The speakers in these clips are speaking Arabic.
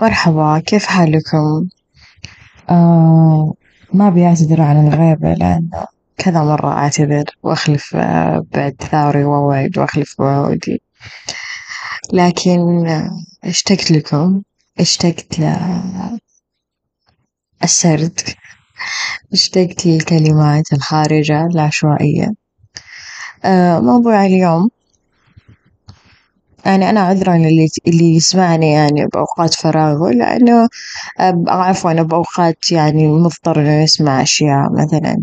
مرحبا كيف حالكم؟ آه ما أبي أعتذر عن الغيبة لأنه كذا مرة أعتذر وأخلف آه باعتذاري وأوعد وأخلف بوعودي، لكن آه اشتقت لكم اشتقت للسرد اشتقت للكلمات الخارجة العشوائية، آه موضوع اليوم يعني أنا عذرا للي اللي يسمعني يعني بأوقات فراغه لأنه عفوا بأوقات يعني مضطر إنه يسمع أشياء مثلا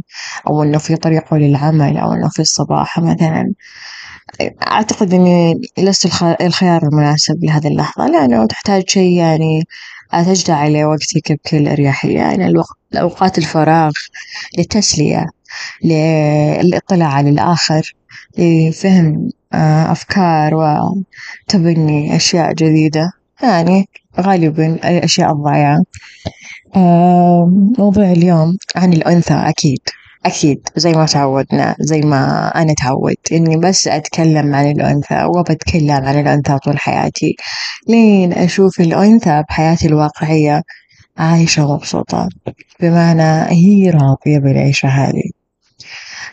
أو إنه في طريقه للعمل أو إنه في الصباح مثلا، أعتقد إني لست الخيار المناسب لهذي اللحظة لأنه تحتاج شي يعني تجضي عليه وقتك بكل أريحية. يعني أوقات الفراغ للتسلية للإطلاع على الآخر لفهم أفكار وتبني أشياء جديدة. يعني غالبا الأشياء الضايعة، موضوع اليوم عن الأنثى أكيد. أكيد. زي ما تعودنا زي ما أنا تعودت. إني بس أتكلم عن الأنثى وبتكلم عن الأنثى طول حياتي. لين أشوف الأنثى بحياتي الواقعية عايشة مبسوطة. بمعنى هي راضية بالعيشة هذي،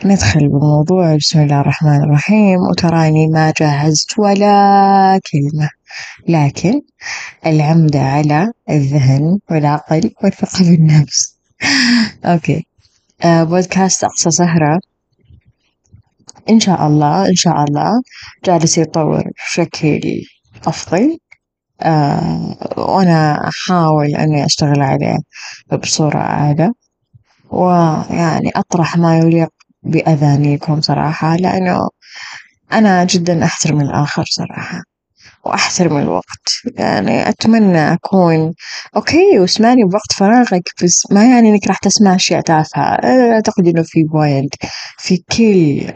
ندخل بموضوع بسم الله الرحمن الرحيم. وتراني ما جهزت ولا كلمة لكن العمدة على الذهن والعقل والثقة بالنفس. أوكي. بودكاست أقصى سهرة إن شاء الله إن شاء الله جالس يتطور بشكل أفضل. وأنا أحاول إني أشتغل عليه بصورة أعلى ويعني أطرح ما يليق بأذانيكم صراحة لأنه أنا جدا أحترم الآخر صراحة وأحترم الوقت. يعني أتمنى أكون okay واسمعني بوقت فراغك بس ما يعني إنك راح تسمع أشياء تافهة. أعتقد إنه في point في كل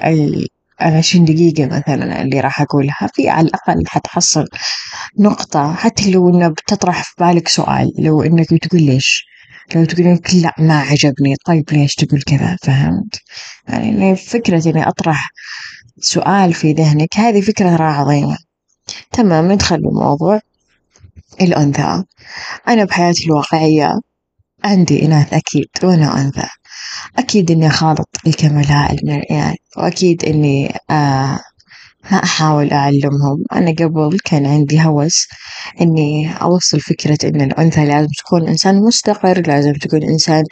العشرين دقيقة مثلا اللي راح أقولها في على الأقل حتحصل نقطة حتى لو إنه بتطرح في بالك سؤال لو إنك بتقول ليش؟ لو تقولين لأ ما عجبني. طيب ليش تقول كذا؟ فهمت؟ يعني فكرة إني أطرح سؤال في ذهنك هذي فكرة ترى عظيمة، تمام ندخل بالموضوع الأنثى. أنا بحياتي الواقعية عندي إناث أكيد وأنا أنثى. أكيد إني أخالط الكمال يعني وأكيد إني ما أحاول أعلمهم. أنا قبل كان عندي هوس إني أوصل فكرة إن الأنثى لازم تكون إنسان مستقر لازم تكون إنسان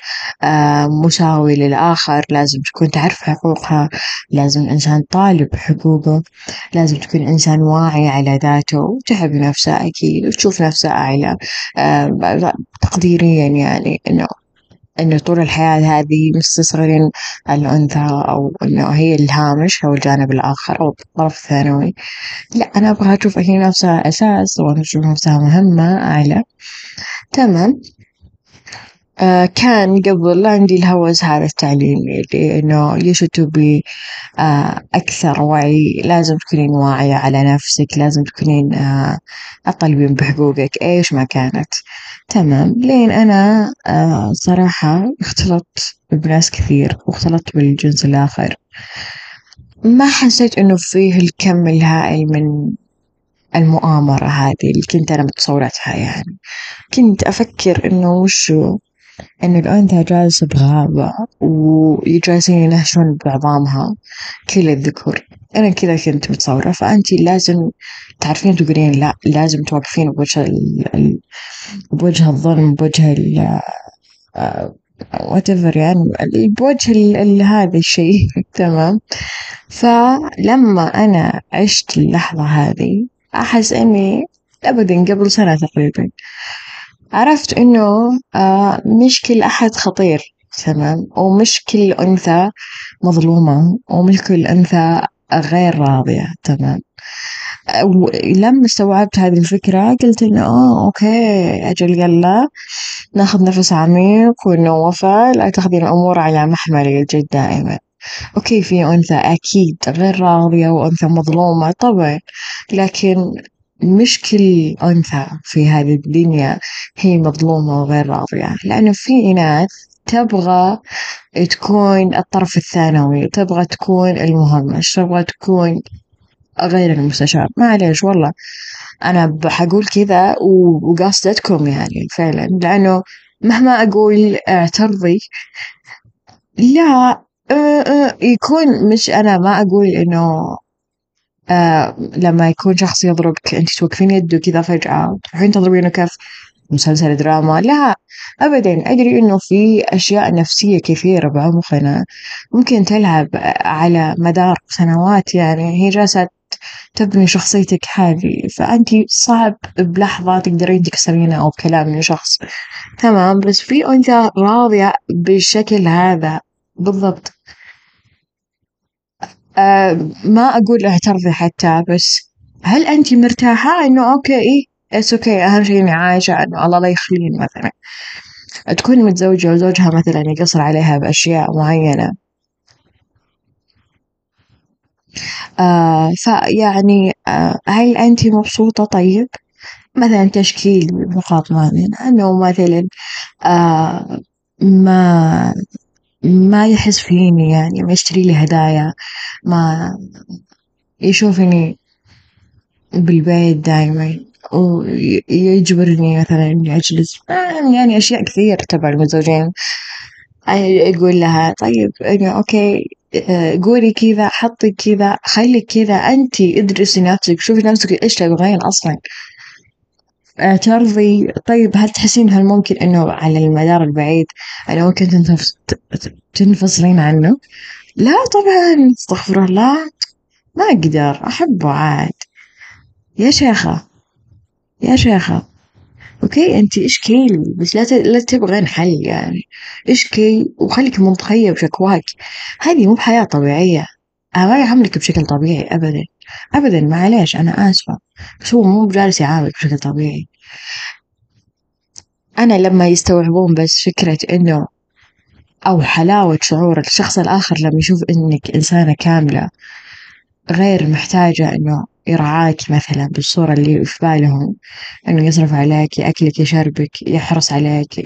مساوي للآخر لازم تكون تعرف حقوقها لازم الإنسان طالب حقوقه لازم تكون إنسان واعي على ذاته وتحب نفسه أكيد وتشوف نفسه أعلى. تقديريا يعني إنه إنه طول الحياة هذي مستصغرين الأنثى أو إنه هي الهامش أو الجانب الآخر أو الطرف الثانوي، لأ أنا أبغى أشوف هي نفسها أساس وأشوف نفسها مهمة أعلى، تمام. كان قبل عندي الهوس هذا التعليمي you should to be أكثر وعي. لازم تكونين واعية على نفسك لازم تكونين تطالبين بحقوقك. إيش ما كانت، تمام. لين أنا صراحة اختلطت بناس كثير واختلطت بالجنس الآخر، ما حسيت إنه فيه الكم الهائل من المؤامرة هذي اللي كنت أنا متصورتها يعني، كنت أفكر إنه وشو إن الأنثى جالسة بغابة وجالسين ينهشون بعظامها كل الذكور، أنا كذا كنت متصورة فأنتي لازم تعرفين تقولين لأ لازم توقفين بوجه ال بوجه الظلم بوجه ال whatever يعني بوجه ال هذا الشي تمام، فلما أنا عشت اللحظة هذي أحس إني أبدا قبل سنة تقريبا. عرفت إنه مش كل أحد خطير تمام؟ ومش كل أنثى مظلومة ومش كل أنثى غير راضية تمام، ولما استوعبت هذي الفكرة قلت إنه آه okay أجل يلا ناخذ نفس عميق وإنه وفاء لا تأخذين الأمور على محمل الجد دائما، okay في أنثى أكيد غير راضية وأنثى مظلومة طبعا لكن مش كل أنثى في هذي الدنيا هي مظلومة وغير راضية لأنه في إناث تبغى تكون الطرف الثانوي تبغى تكون المهمش تبغى تكون غير المستشار. معليش والله أنا حقول كذا وقاصدتكم يعني فعلا لأنه مهما أقول اعترضي لا يكون مش أنا ما أقول إنه آه لما يكون شخص يضربك أنت توقفين يده كذا فجأة تروحين تضربينه كيف مسلسل دراما لا أبدا. أدري إنه في أشياء نفسية كثيرة بعمقنا ممكن تلعب على مدار سنوات يعني هي جالسة تبني شخصيتك هذه فأنت صعب بلحظة تقدرين تكسرينه أو بكلام من شخص. تمام بس في أنثى راضية بالشكل هذا بالضبط. ما أقول اعترضي حتى بس هل أنت مرتاحة إنه okay إيه it's okay أهم شي إني عايشة إنه الله لا يخلين مثلا. تكون متزوجة وزوجها مثلا يقصر عليها بأشياء معينة. آه فيعني آه هل أنت مبسوطة؟ طيب؟ مثلا تشكيل نقاط معينة إنه مثلا آه ما ما يحس فيني يعني ما يشتري لي هدايا ما يشوفني بالبيت دايما ويجبرني مثلا إني أجلس. يعني أشياء كثير تبع المتزوجين يقول لها طيب إنه أوكي قولي كذا حطي كذا خلي كذا أنت ادرسي نفسك شوفي نفسك إيش تبغين أصلا. اعترضي طيب هل تحسين هل ممكن إنه على المدار البعيد أنا ممكن تنفصلين عنه؟ لا طبعا استغفر الله. ما أقدر أحبه عاد. يا شيخة يا شيخة. أوكي انتي اشكي بس لا لا تبغين حل يعني. اشكي وخليك منطقية بشكواك. هذه مو بحياة طبيعية. ما يعاملك بشكل طبيعي ابدا. ابدا معليش أنا آسفة. بس هو مو بجالس يعاملك بشكل طبيعي. أنا لما يستوعبون بس فكرة إنه أو حلاوة شعور الشخص الآخر لما يشوف إنك إنسانة كاملة غير محتاجة إنه يرعاك مثلا بالصورة اللي في بالهم إنه يصرف عليك يأكلك يشربك يحرص عليك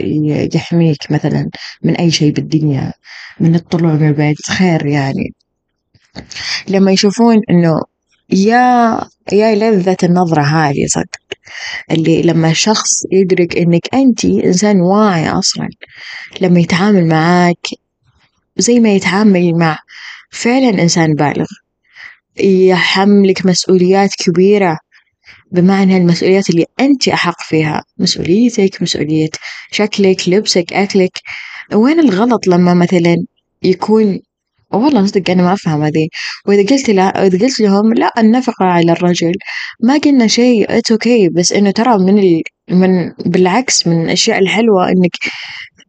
يحميك مثلا من أي شيء بالدنيا من الطلوع من البيت خير يعني. لما يشوفون إنه يا يا لذة النظرة هذه صدق اللي لما شخص يدرك إنك أنت إنسان واعي أصلا لما يتعامل معاك زي ما يتعامل مع فعلا إنسان بالغ يحملك مسؤوليات كبيرة بمعنى المسؤوليات اللي أنت أحق فيها مسؤوليتك مسؤولية شكلك لبسك أكلك وين الغلط لما مثلا يكون والله صدق أنا ما أفهم هذي وإذا قلت لا إذا قلت لهم لا النفقة على الرجل ما قلنا شيء it's okay بس إنه ترى من ال... من بالعكس من الأشياء الحلوة إنك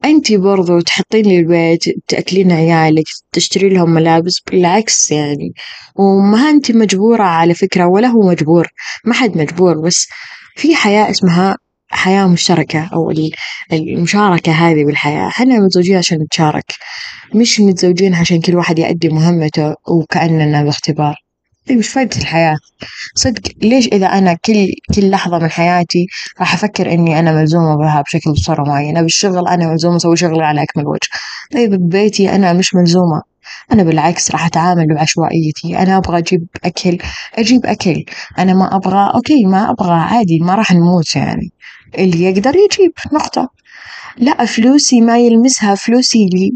أنتِ برضو تحطين لي البيت تأكلين عيالك تشتري لهم ملابس بالعكس يعني. وما أنتِ مجبورة على فكرة ولا هو مجبور ما حد مجبور. بس في حياة اسمها حياة مشتركة أو المشاركة هذه بالحياة. إحنا متزوجين عشان نتشارك. مش متزوجين عشان كل واحد يؤدي مهمته وكأننا باختبار. طيب وش فايدة الحياة؟ صدق ليش إذا أنا كل كل لحظة من حياتي راح أفكر إني أنا ملزومة بها بشكل بصورة معينة؟ بالشغل أنا ملزومة أسوي شغلي على أكمل وجه. طيب ببيتي أنا مش ملزومة. أنا بالعكس راح أتعامل بعشوائيتي. أنا أبغى أجيب أكل أجيب أكل. أنا ما أبغى أوكي ما أبغى عادي ما راح نموت يعني. اللي يقدر يجيب. نقطة. لا فلوسي ما يلمسها فلوسي لي.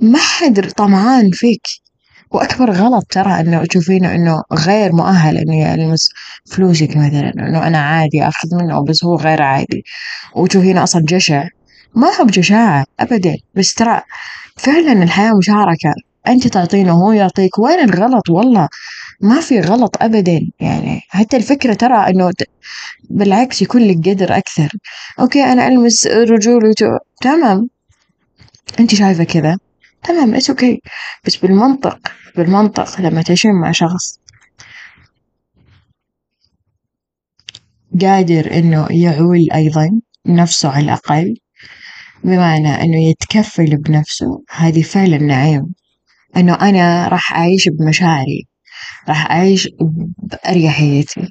ما حد طمعان فيك. وأكبر غلط ترى إنه تشوفينه إنه غير مؤهل إنه يلمس فلوسك مثلا إنه أنا عادي آخذ منه بس هو غير عادي. وتشوفينه أصلا جشع. ما هو بجشاعة أبدا. بس ترى فعلا الحياة مشاركة. أنت تعطينه وهو يعطيك. وين الغلط؟ والله. ما في غلط أبدا. يعني حتى الفكرة ترى إنه بالعكس يكون لك قدر أكثر. أوكي أنا ألمس رجولته تمام. أنت شايفة كذا؟ تمام it's okay بس بالمنطق بالمنطق لما تعيشين مع شخص قادر إنه يعول أيضا نفسه على الأقل بمعنى إنه يتكفل بنفسه هذه فعلا نعيم. إنه أنا راح أعيش بمشاعري. راح أعيش بأريحيتي.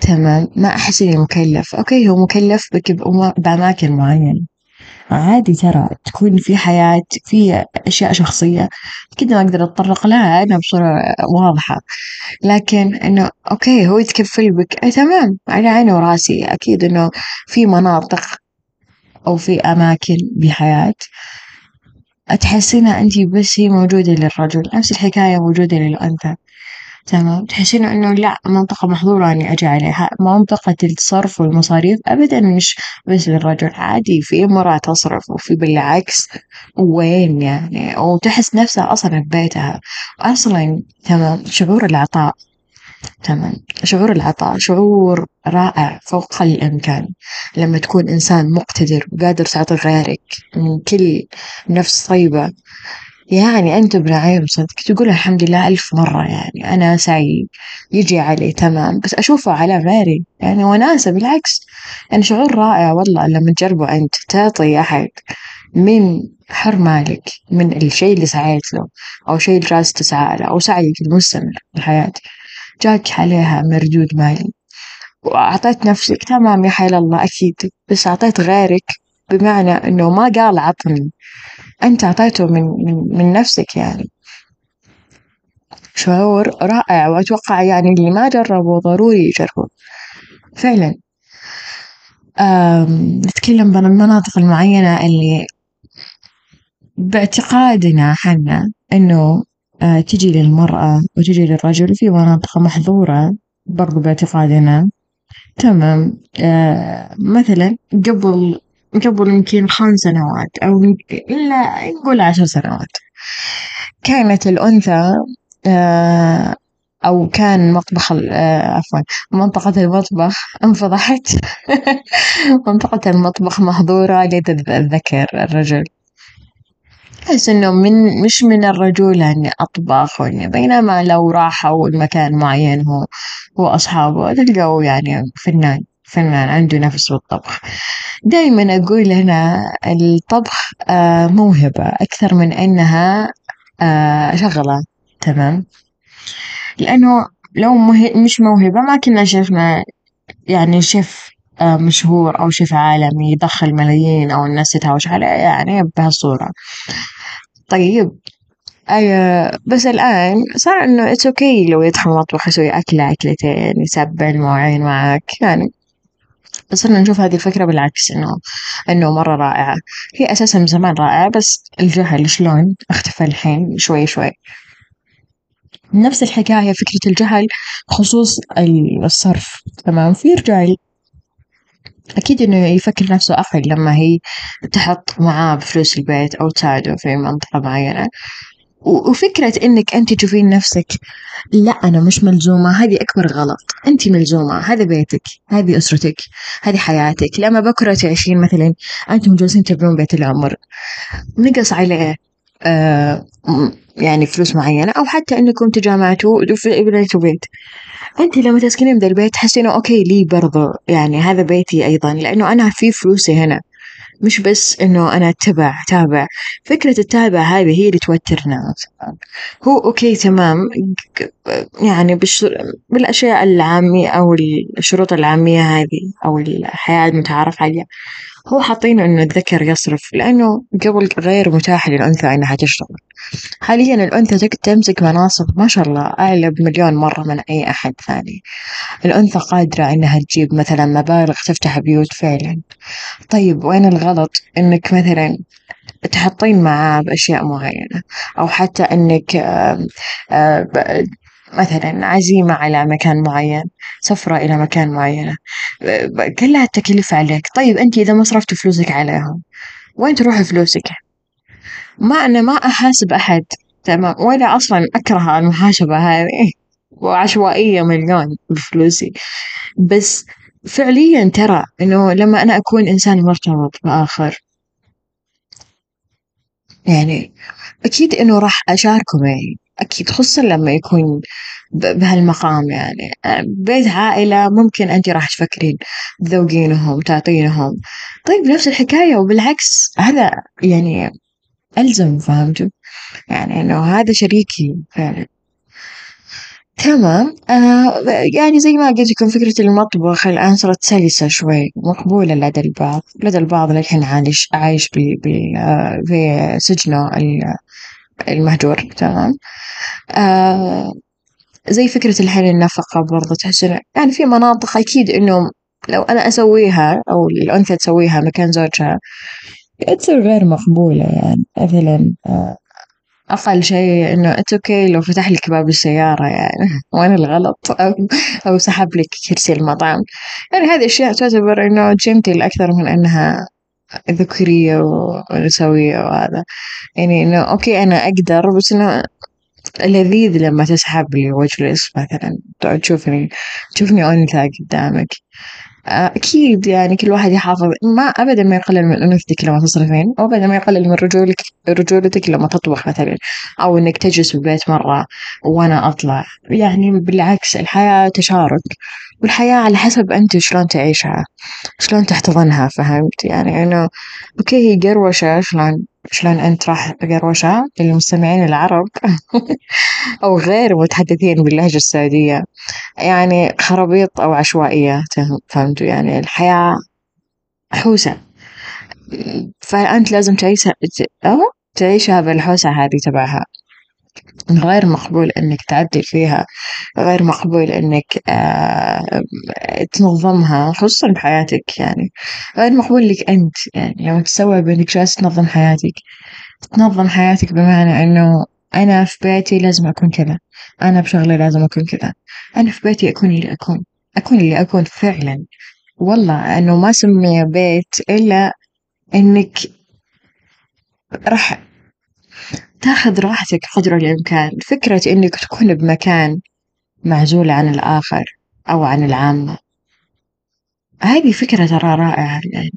تمام. ما أحس إني مكلف. okay هو مكلف بك بأماكن معينة. عادي ترى تكون في حياة في أشياء شخصية. أكيد ما أقدر أتطرق لها أنا بصورة واضحة. لكن إنه أوكي هو يتكفل بك. أي تمام. على عيني وراسي. أكيد إنه في مناطق أو في أماكن بالحياة تحسينها أنتي بس هي موجودة للرجل. نفس الحكاية موجودة للأنثى. تمام. تحسين إنه لأ منطقة محظورة إني أجي عليها. منطقة الصرف والمصاريف أبدا مش بس للرجل عادي في مرة تصرف وفي بالعكس. وين يعني؟ وتحس نفسها أصلا ببيتها. أصلا تمام. شعور العطاء. تمام. شعور العطاء. شعور رائع فوق الإمكان. لما تكون إنسان مقتدر وقادر تعطي غيرك من كل نفس طيبة. يعني أنت بنعيم صدق تقول الحمد لله ألف مرة يعني. أنا سعيد. يجي علي تمام. بس أشوفه على غيري. يعني وناسة بالعكس. يعني شعور رائع والله لما تجربه أنت تعطي أحد من حر مالك من الشيء اللي سعيت له أو شيء جالس تسعى له أو سعيك المستمر في الحياة. جاك عليها مردود مالي. وأعطيت نفسك. تمام يا حيل الله أكيد. بس أعطيت غيرك بمعنى إنه ما قال عطني. أنت أعطيته من من من نفسك يعني. شعور رائع وأتوقع يعني اللي ما جربه ضروري يجربه. فعلا. نتكلم عن المناطق المعينة اللي باعتقادنا حنا إنه آه، تجي للمرأة وتجي للرجل في مناطق محظورة برضو باعتقادنا. تمام. آه، مثلا قبل قبل يمكن خمس سنوات أو إلا نقول عشر سنوات. كانت الأنثى آه، أو كان مطبخ عفوا منطقة المطبخ انفضحت. منطقة المطبخ محظورة لدى الذكر الرجل. أحس إنه من مش من الرجولة إني أطبخ وإني بينما لو راحوا لمكان معين هو هو أصحابه تلقوا يعني فنان فنان عنده نفس بالطبخ دايما أقول أنا الطبخ آه، موهبة أكثر من إنها آه، شغلة. تمام؟ لأنه لو مش موهبة ما كنا شفنا يعني شيف آه، مشهور أو شيف عالمي يدخل ملايين أو الناس تتهاوش عليه يعني بهالصورة طيب أي بس الآن صار إنه it's okay لو يدخل المطبخ يسوي أكلة أكلتين يغسل مواعين معك يعني صرنا نشوف هذه الفكرة بالعكس إنه إنه مرة رائعة. هي أساسا من زمان رائعة بس الجهل شلون؟ اختفى الحين شوي شوي. نفس الحكاية فكرة الجهل بخصوص الصرف. تمام؟ في رجال أكيد إنه يفكر نفسه أقل لما هي تحط معاه بفلوس البيت أو تساعده في منطقة معينة. وفكرة إنك أنت تشوفين نفسك لا أنا مش ملزومة هذه أكبر غلط. أنت ملزومة هذا بيتك هذه أسرتك هذه حياتك. لما بكرة تعيشين مثلا أنتم جالسين تبنون بيت العمر نقص عليه آه يعني فلوس معينة أو حتى إنكم تجمعتوا وبنيتوا بيت أنت لما تسكنين بذا البيت تحسين okay لي برضو يعني هذا بيتي أيضا لأنه أنا في فلوسي هنا. مش بس إنه أنا أتبع تابع فكرة التابع هذه هي اللي توترنا. هو okay تمام. يعني بالأشياء العامية أو الشروط العامية هذه أو الحياة المتعارف عليها. هو حاطين إنه الذكر يصرف لأنه قبل غير متاح للأنثى إنها تشتغل. حاليا الأنثى تمسك مناصب ما شاء الله أعلى بمليون مرة من أي أحد ثاني. الأنثى قادرة إنها تجيب مثلا مبالغ تفتح بيوت فعلا. طيب وين الغلط؟ إنك مثلا تحطين معاه بأشياء معينة أو حتى إنك مثلا عزيمة على مكان معين سفرة إلى مكان معين كلها التكلفة عليك. طيب أنت إذا ما صرفت فلوسك عليهم وين تروح فلوسك؟ ما أنا ما أحاسب أحد تمام؟ ولا أصلا أكره المحاسبة هذه وعشوائية مليون بفلوسي. بس فعليا ترى إنه لما أنا أكون إنسان مرتبط بآخر يعني أكيد إنه راح أشاركه معي. أكيد خصوصا لما يكون بهالمقام يعني. بيت عائلة ممكن أنت راح تفكرين تذوقينهم تعطينهم. طيب نفس الحكاية وبالعكس هذا يعني ألزم فهمتوا؟ يعني إنه هذا شريكي فعلا. تمام. آه يعني زي ما قلت لكم فكرة المطبخ الآن صارت سلسة شوي مقبولة لدى البعض لدى البعض للحين عايش عايش بي المهجور تمام؟ آه زي فكرة الحين النفقة برضه تحس يعني في مناطق أكيد إنه لو أنا أسويها أو الأنثى تسويها مكان زوجها تصير غير مقبولة يعني مثلا آه، أقل شيء إنه it's okay لو فتح لك باب السيارة يعني وين الغلط؟ أو, أو سحب لك كرسي المطعم. يعني هذه أشياء تعتبر إنه gentle أكثر من إنها ذكورية ونسوية وهذا. يعني إنه أوكي أنا أقدر بس إنه لذيذ لما تسحب لي واجلس مثلا تقعد تشوفني تشوفني أنثى قدامك. أكيد يعني كل واحد يحافظ. ما أبدا ما يقلل من أنوثتك لما تصرفين أو أبدا ما يقلل من رجولك رجولتك لما تطبخ مثلا أو إنك تجلس في البيت مرة وأنا أطلع. يعني بالعكس الحياة تشارك. والحياة على حسب أنت شلون تعيشها شلون تحتضنها فهمت؟ يعني إنه أوكي هي قروشة شلون؟ شلون أنت راح قروشة للمستمعين العرب أو غير متحدثين باللهجة السعودية. يعني خرابيط أو عشوائية فهمتوا؟ يعني الحياة حوسة. فأنت لازم تعيشها تعيشها بالحوسة هذه تبعها. غير مقبول إنك تعدل فيها غير مقبول إنك آه تنظمها خصوصا بحياتك يعني. غير مقبول لك أنت يعني لما تستوعب إنك جالس تنظم حياتك. تنظم حياتك بمعنى إنه أنا في بيتي لازم أكون كذا أنا بشغلي لازم أكون كذا أنا في بيتي أكون اللي أكون أكون اللي أكون فعلا. والله إنه ما سمي بيت إلا إنك راح تاخذ راحتك قدر الإمكان. فكرة إنك تكون بمكان معزول عن الآخر أو عن العامة. هذه فكرة ترى رائعة يعني.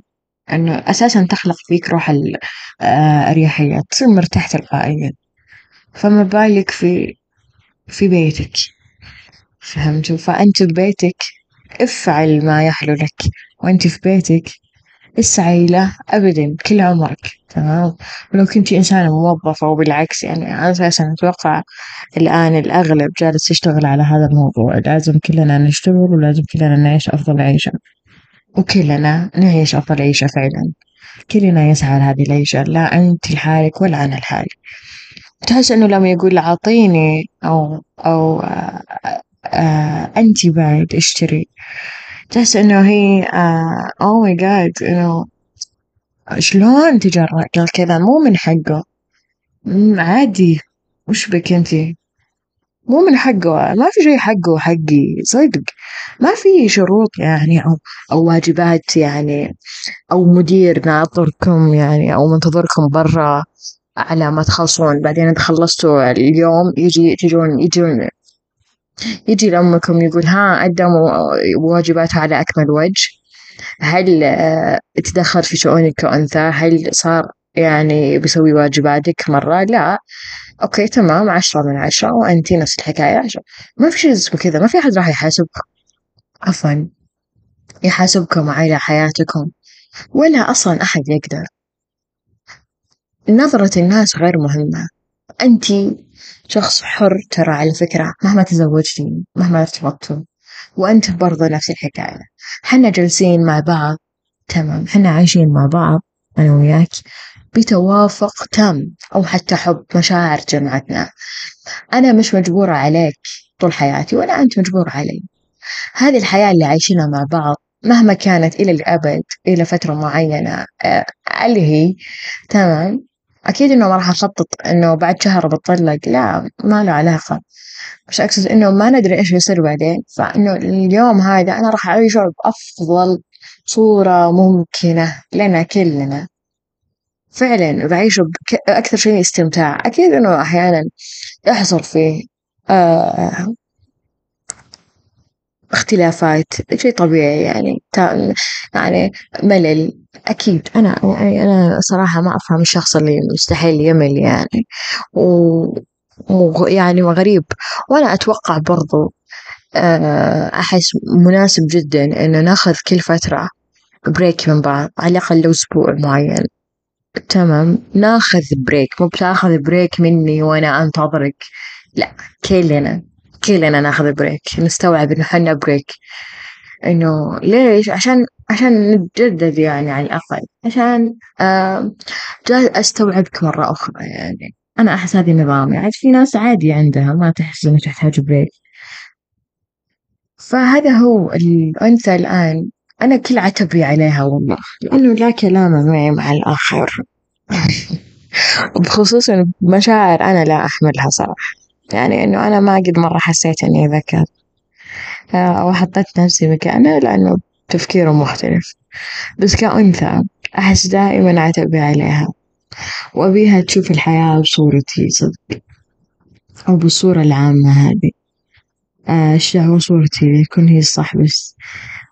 إنه أساسا تخلق فيك روح الأريحية آه، تصير مرتاح تلقائيا. فما بالك في في بيتك. فهمتوا فأنت ببيتك افعل ما يحلو لك. وأنت في بيتك اسعي له أبدا كل عمرك. تمام؟ ولو كنتي إنسانة موظفة وبالعكس يعني على أساس أتوقع الآن الأغلب جالس يشتغل على هذا الموضوع. لازم كلنا نشتغل ولازم كلنا نعيش أفضل عيشة. وكلنا نعيش أفضل عيشة فعلا. كلنا يسعى لهذه العيشة لا أنت لحالك ولا أنا لحالي تحس إنه لما يقول أعطيني أو أو آه آه أنت بعد اشتري. تحس إنه هي أوه ماي جاد إنه شلون تجرأ قال كذا؟ مو من حقه. عادي. وش بك انتي مو من حقه. ما في شي حقه وحقي. صدق. ما في شروط يعني أو أو واجبات يعني أو مدير ناطركم يعني أو منتظركم برا على ما تخلصون. بعدين إذا خلصتوا اليوم يجي تجون يجون يجي لأمكم يقول ها قدموا واجباته على أكمل وجه. هل آه، تدخل في شؤونك كأنثى؟ هل صار يعني بيسوي واجباتك مرة؟ لا. أوكي تمام. عشرة من عشرة وأنتي نفس الحكاية. عشرة. ما في شيء اسمه كذا. ما في أحد راح يحاسبكم عفوا. يحاسبكم على حياتكم. ولا أصلا أحد يقدر. نظرة الناس غير مهمة. أنت شخص حر ترى على فكرة مهما تزوجتي مهما ارتبطتوا وأنت برضه نفس الحكاية. حنا جالسين مع بعض تمام حنا عايشين مع بعض أنا وياك بتوافق تام أو حتى حب مشاعر جمعتنا. أنا مش مجبورة عليك طول حياتي ولا أنت مجبور علي. هذه الحياة اللي عايشينها مع بعض مهما كانت إلى الأبد إلى فترة معينة آه، اللي هي تمام أكيد إنه ما راح أخطط إنه بعد شهر بتطلق لا ما له علاقة. بس أقصد إنه ما ندري إيش بيصير بعدين. فإنه اليوم هذا أنا راح أعيشه بأفضل صورة ممكنة لنا كلنا. فعلا بعيشه بأكثر شيء استمتاع. أكيد إنه أحيانا يحصل فيه آه اختلافات شيء طبيعي يعني يعني ملل. أكيد أنا يعني أنا صراحة ما أفهم الشخص اللي مستحيل يمل يعني و ويعني وغريب وأنا أتوقع برضو آه، أحس مناسب جدا إنه نأخذ كل فترة break من بعض على الأقل لو أسبوع معين. تمام؟ نأخذ break مو بتأخذ break مني وأنا أنتظرك لا كلنا. كلنا ناخذ break نستوعب إنه حنا break إنه ليش؟ عشان عشان نتجدد يعني على الأقل عشان آه أستوعبك مرة أخرى يعني. أنا أحس هذي نظامي. يعني في ناس عادي عندها ما تحس إنها تحتاج بريك فهذا هو الأنثى الآن. أنا كل عتبي عليها والله. لأنه لا كلام معي مع الآخر. بخصوص مشاعر أنا لا أحملها صراحة. يعني إنه أنا ما قد مرة حسيت إني ذكر أو حطيت نفسي مكانه لأنه تفكيره مختلف. بس كأنثى أحس دائما عتبي عليها. وأبيها تشوف الحياة بصورتي صدق أو بالصورة العامة هذي الشهوة صورتي تكون هي الصح بس.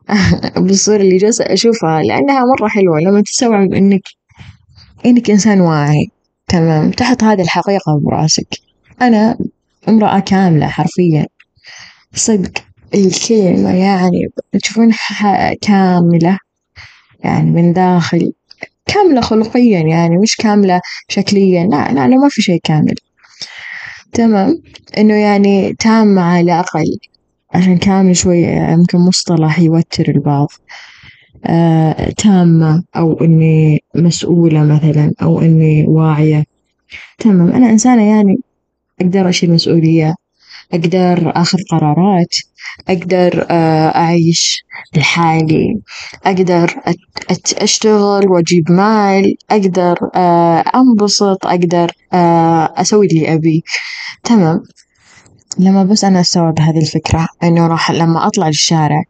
بالصورة اللي جالسة أشوفها لأنها مرة حلوة. لما تستوعب إنك إنك إنسان واعي تمام تحط هذه الحقيقة براسك. أنا امرأة كاملة حرفيا. صدق الكلمة يعني تشوفون كاملة يعني من داخل كاملة خلقيا يعني مش كاملة شكليا لا لا ما في شيء كامل. تمام؟ إنه يعني تامة على الأقل عشان كامل شوي يمكن مصطلح يوتر البعض. آه تامة أو إني مسؤولة مثلا أو إني واعية. تمام؟ أنا إنسانة يعني أقدر أشيل مسؤولية أقدر آخذ قرارات أقدر آه أعيش لحالي أقدر أشتغل وأجيب مال أقدر آه أنبسط أقدر آه أسوي اللي أبيه تمام. لما بس أنا أستوعب هذي الفكرة إنه راح لما أطلع للشارع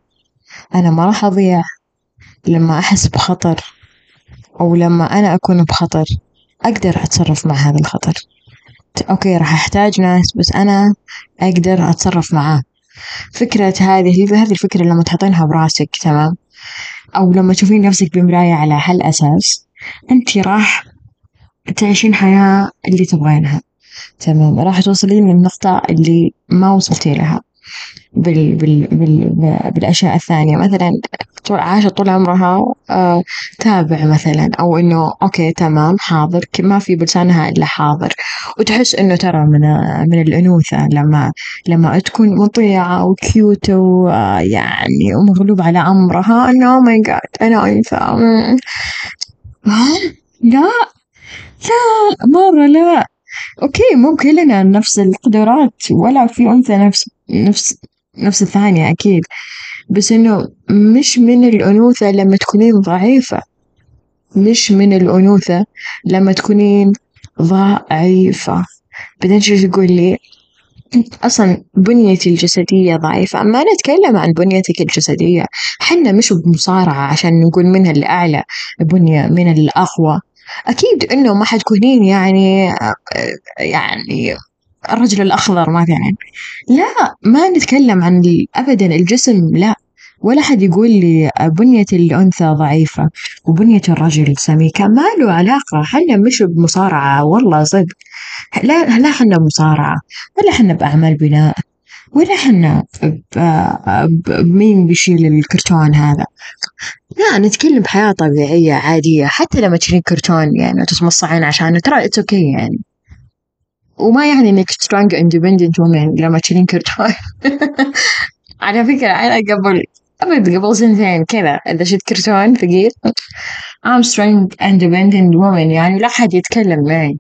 أنا ما راح أضيع. لما أحس بخطر أو لما أنا أكون بخطر أقدر أتصرف مع هذا الخطر. أوكي راح أحتاج ناس بس أنا أقدر أتصرف معاه. فكرة هذه هذه الفكرة لما تحطينها براسك تمام؟ أو لما تشوفين نفسك بمراية على هالأساس أنت راح تعيشين حياة اللي تبغينها تمام؟ راح توصلين للنقطة اللي ما وصلتي لها. بال بال بال بالأشياء الثانية. مثلا عاشت طول عمرها آه تابع مثلا أو إنه okay تمام حاضر ما في بلسانها إلا حاضر. وتحس إنه ترى من من الأنوثة لما لما تكون مطيعة و cute ويعني ومغلوب على أمرها إنه my God أنا أنثى. لا لا مرة لا. okay مو كلنا نفس القدرات ولا في أنثى نفس نفس نفس الثانية أكيد. بس إنه مش من الأنوثة لما تكونين ضعيفة. مش من الأنوثة لما تكونين ضعيفة. بعدين شو تقول لي؟ أصلا بنيتي الجسدية ضعيفة. ما نتكلم عن بنيتك الجسدية. حنا مش بمصارعة عشان نقول منها الأعلى بنية من الأقوى. أكيد إنه ما حتكونين يعني يعني الرجل الأخضر مثلا. لا ما نتكلم عن أبدا الجسم لا. ولا حد يقول لي بنية الأنثى ضعيفة وبنية الرجل سميكة. ما له علاقة. حنا مش بمصارعة والله صدق. لا لا حنا بمصارعة ولا حنا بأعمال بناء. ولا حنا بمين بيشيل الكرتون هذا؟ لا نتكلم بحياة طبيعية عادية. حتى لما تشيلين كرتون يعني وتتمصعين عشانه ترى it's okay يعني. وما يعني إنك strong independent woman لما تشيلين كرتون. على فكرة أنا قبل أبد قبل سنتين كذا إذا شفت كرتون ثقيل I'm strong independent woman. يعني لا حد يتكلم معي.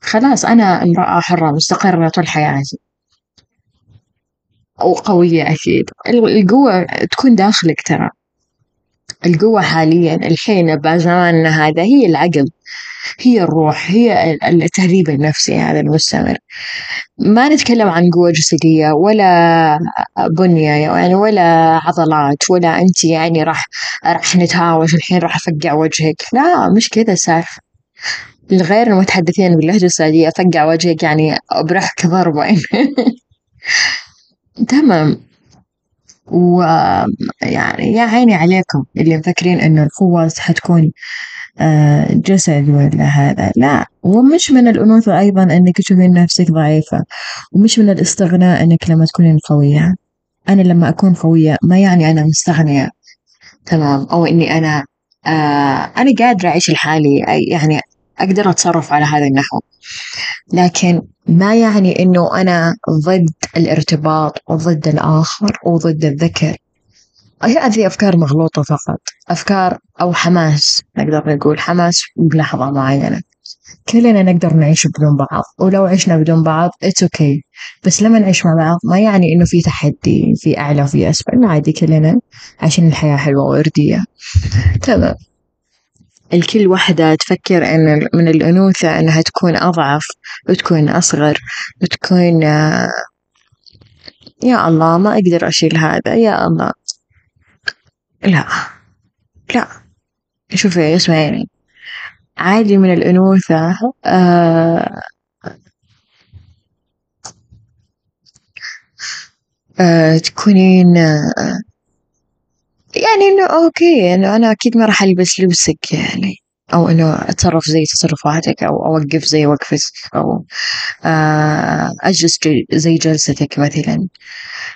خلاص أنا امرأة حرة مستقلة طول حياتي. وقوية أكيد. القوة تكون داخلك ترى. القوة حاليا الحين بزماننا هذا هي العقل هي الروح هي التهذيب النفسي هذا المستمر. ما نتكلم عن قوة جسدية ولا بنية يعني ولا عضلات ولا أنت يعني راح راح نتهاوش الحين راح أفقع وجهك. لا مش كذا السالفة الغير المتحدثين باللهجة السعودية أفقع وجهك يعني أبرحك ضربة. تمام. ويعني يا عيني عليكم اللي مفكرين إنه القوة حتكون آه، جسد ولا هذا. لا ومش من الأنوثة أيضا إنك تشوفين نفسك ضعيفة ومش من الاستغناء إنك لما تكونين قوية. أنا لما أكون قوية ما يعني أنا مستغنية تمام؟ أو إني أنا آه أنا قادرة أعيش لحالي يعني أقدر أتصرف على هذا النحو، لكن ما يعني إنه أنا ضد الارتباط وضد الآخر وضد الذكر، هذه أفكار مغلوطة فقط، أفكار أو حماس نقدر نقول حماس بلحظة معينة، كلنا نقدر نعيش بدون بعض ولو عشنا بدون بعض it's okay. بس لما نعيش مع بعض ما يعني إنه في تحدي في أعلى وفي أسفل. عادي كلنا عايشين الحياة حلوة ووردية. تمام. الكل وحدة تفكر إن من الأنوثة إنها تكون أضعف وتكون أصغر وتكون يا الله ما أقدر أشيل هذا يا الله. لا لا. شوفي اسمعيني عادي من الأنوثة آه آه تكونين آه يعني إنه أوكي إنه أنا أكيد ما راح ألبس لبسك يعني أو إنه أتصرف زي تصرفاتك أو أوقف زي وقفتك أو آه أجلس زي جلستك مثلا.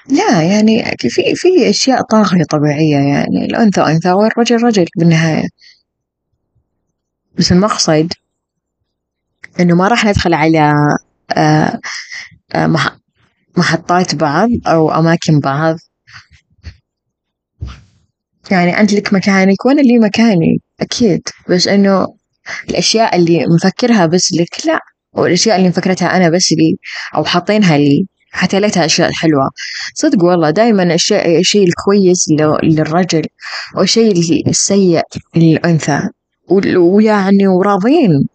لا يعني في في أشياء طاغية طبيعية يعني الأنثى أنثى والرجل رجل بالنهاية. بس المقصد إنه ما راح ندخل على آه آه محطات بعض أو أماكن بعض. يعني أنت لك مكانك وأنا لي مكاني أكيد. بس إنه الأشياء اللي مفكرها بس لك لا. والأشياء اللي مفكرتها أنا بس لي أو حاطينها لي حتى ليتها أشياء حلوة. صدق والله دايما الشيء الشيء الكويس للرجل والشيء السيء للأنثى. ويعني وراضين.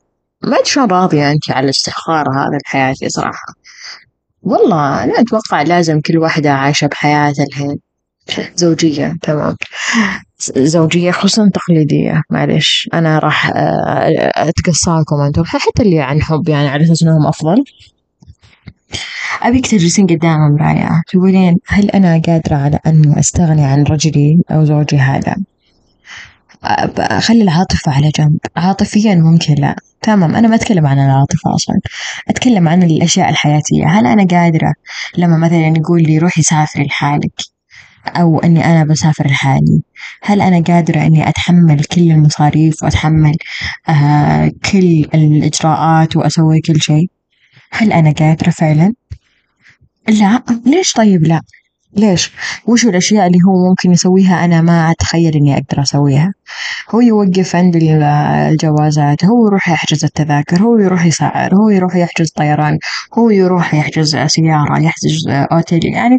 ما أدري شلون راضية أنت على الاستخارة هذا الحياة صراحة. والله أنا أتوقع لازم كل واحدة عايشة بحياتها الحين. زوجية تمام. زوجية خصوصا تقليدية معلش. أنا راح آه، أتقصاكم أنتم. حتى اللي عن حب يعني على أساس إنهم أفضل. أبيك تجلسين قدام المراية تقولين هل أنا قادرة على أن أستغني عن رجلي أو زوجي هذا؟ خلي العاطفة على جنب. عاطفيا ممكن لا. تمام. أنا ما أتكلم عن العاطفة أصلا. أتكلم عن الأشياء الحياتية. هل أنا قادرة لما مثلا يقول لي روحي سافري لحالك؟ أو إني أنا بسافر لحالي. هل أنا قادرة إني أتحمل كل المصاريف وأتحمل آه كل الإجراءات وأسوي كل شيء؟ هل أنا قادرة فعلا؟ لا. ليش طيب لا؟ ليش؟ وش الأشياء اللي هو ممكن يسويها أنا ما أتخيل إني أقدر أسويها؟ هو يوقف عند الجوازات هو يروح يحجز التذاكر هو يروح يسعر هو يروح يحجز طيران هو يروح يحجز سيارة يحجز أوتيل يعني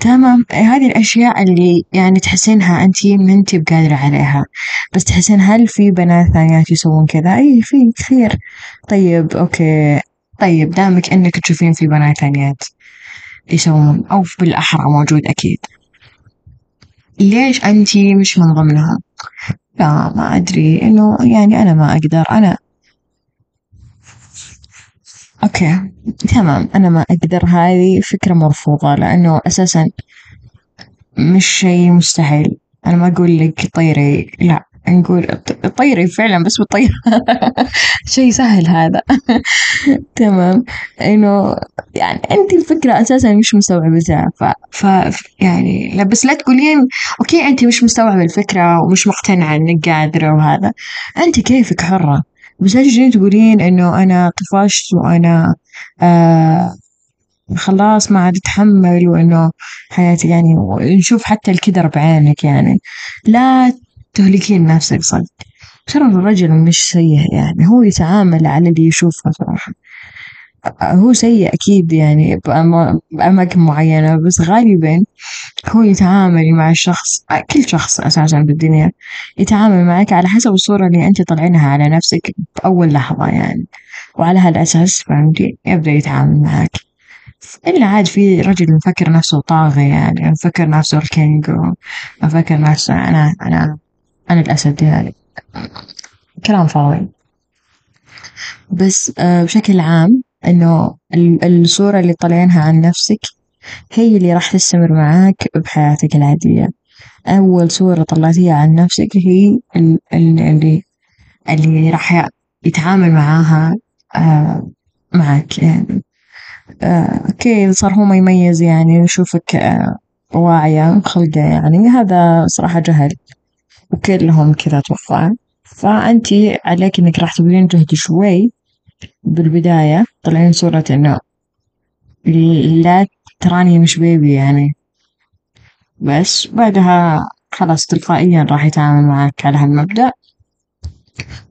تمام. هذه الأشياء اللي يعني تحسينها أنتي ما أنتي بقادرة عليها بس تحسين هل في بنات ثانيات يسوون كذا؟ أي في كثير. طيب أوكي. طيب دامك إنك تشوفين في بنات ثانيات يسوون أو بالأحرى موجود أكيد. ليش أنتي مش من ضمنهم؟ لا ما أدري. إنه يعني أنا ما أقدر. أنا أوكي. تمام. أنا ما أقدر. هذه فكرة مرفوضة لأنه أساسا مش شيء مستحيل. أنا ما أقول لك طيري. لا. نقول طيري فعلا بس بالطيرة شيء سهل هذا. تمام. إنه يعني أنت الفكرة أساسا مش مستوعبتها ف... ف يعني لا بس لا تقولين أوكي أنت مش مستوعبة الفكرة ومش مقتنعة إنك قادرة وهذا. أنت كيفك حرة؟ بس لا تقولين إنه أنا طفشت وأنا آه خلاص ما عاد أتحمل وإنه حياتي يعني نشوف حتى الكدر بعينك يعني. لا تهلكين نفسك صدق. ترى الرجل مش سيء يعني هو يتعامل على اللي يشوفه صراحة. هو سيء أكيد يعني بأماكن معينة بس غالبا هو يتعامل مع الشخص كل شخص أساسا بالدنيا يتعامل معك على حسب الصورة اللي أنت طالعينها على نفسك بأول لحظة يعني. وعلى هالأساس فهمتي؟ يبدأ يتعامل معك. إلا عاد في رجل مفكر نفسه طاغي يعني مفكر نفسه الكينج ومفكر نفسه أنا أنا أنا الأسد يعني كلام فاضي. بس آه، بشكل عام إنه الصورة اللي طالعينها عن نفسك هي اللي راح تستمر معاك بحياتك العادية. أول صورة طلعتيها عن نفسك هي اللي اللي راح يتعامل معاها آه، معك يعني. أكيد صار هو ما يميز يعني يشوفك آه، واعية خلقة يعني هذا صراحة جهل وكلهم كذا أتوقع فأنتي عليك إنك راح تبذلين جهد شوي بالبداية طلعين صورة إنه لا تراني مش بيبي يعني. بس بعدها خلاص تلقائيا راح يتعامل معك على هالمبدأ.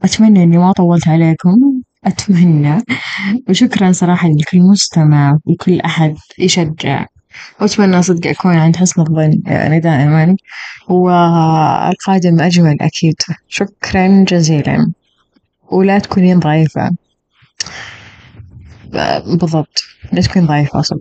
أتمنى إني ما طولت عليكم. أتمنى. وشكرا صراحة لكل مستمع وكل أحد يشجع. وأتمنى صدق أكون عند حسن الظن يعني دائما. والقادم أجمل أكيد. شكرا جزيلا. ولا تكونين ضعيفة. بالضبط. ليش تكون ضعيف أصلا